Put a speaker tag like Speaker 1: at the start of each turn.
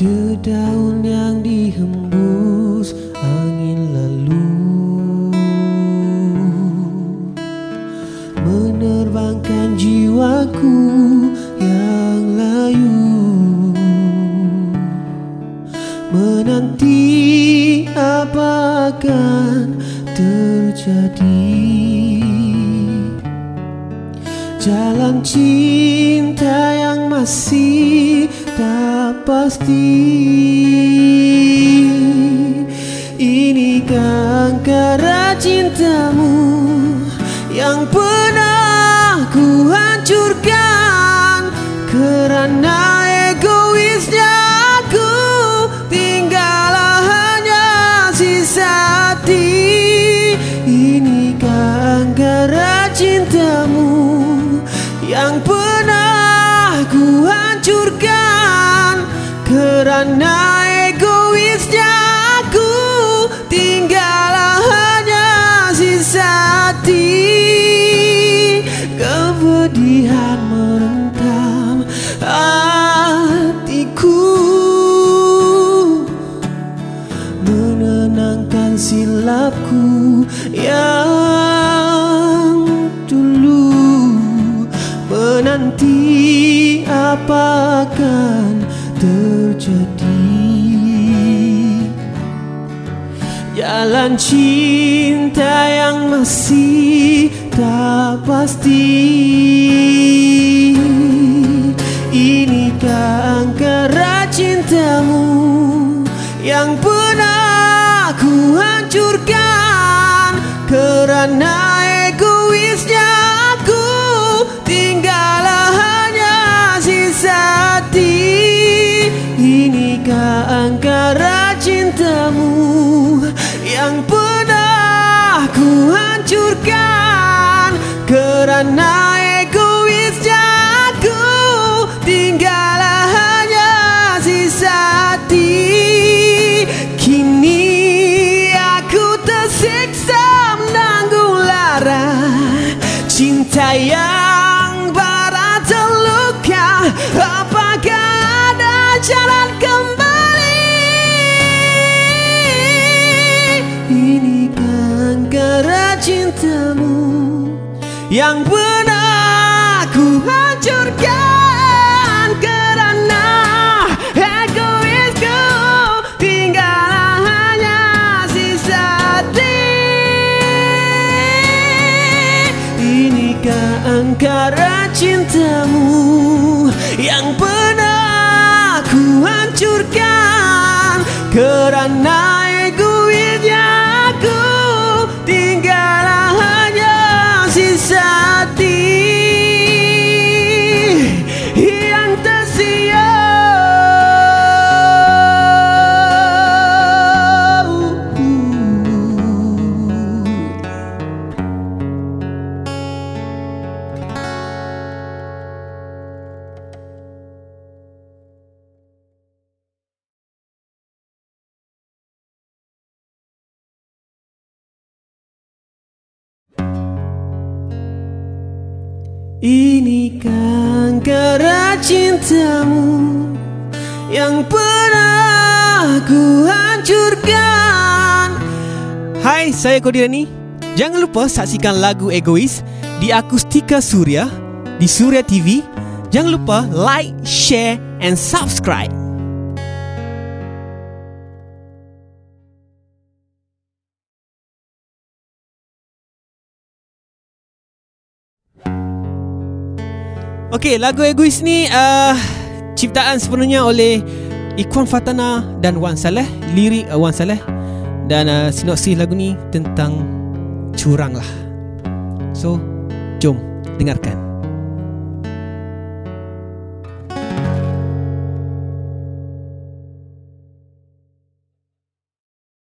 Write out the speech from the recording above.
Speaker 1: Dedaun yang dihembus angin lalu. Menerbangkan jiwaku yang layu. Menanti apa akan terjadi. Jalan cinta yang masih pasti. Ini angkara cintamu Yang pernah ku hancurkan Kerana egoisnya aku Tinggal hanya sisa hati Ini angkara cintamu Yang pernah ku hancurkan Kerana egoisnya aku Tinggal hanya sisa hati Kepedihan merentam hatiku. Menenangkan silapku yang dulu Menanti apa akan terjadi. Jalan cinta yang masih tak pasti. Inikah angkara cintamu Yang pernah ku hancurkan? Kerana egoisnya hancurkan. Kerana egoisnya aku Tinggal hanya sisa hati Kini aku tersiksa menanggung lara Cinta yang Yang pernah ku hancurkan Kerana egoisku Tinggal hanya sisa hati Inikah angkara cintamu Yang pernah ku hancurkan Kerana Ini angkara cintamu Yang pernah ku hancurkan? Hai, saya Kodiani Jangan lupa saksikan lagu Egois Di Akustika Surya Di Surya TV Jangan lupa like, share, and subscribe Okey, lagu Egois ni uh, ciptaan sepenuhnya oleh Ikwan Fatana dan Wan Saleh, lirik uh, Wan Saleh dan uh, sinopsis lagu ni tentang curang lah. So, jom dengarkan.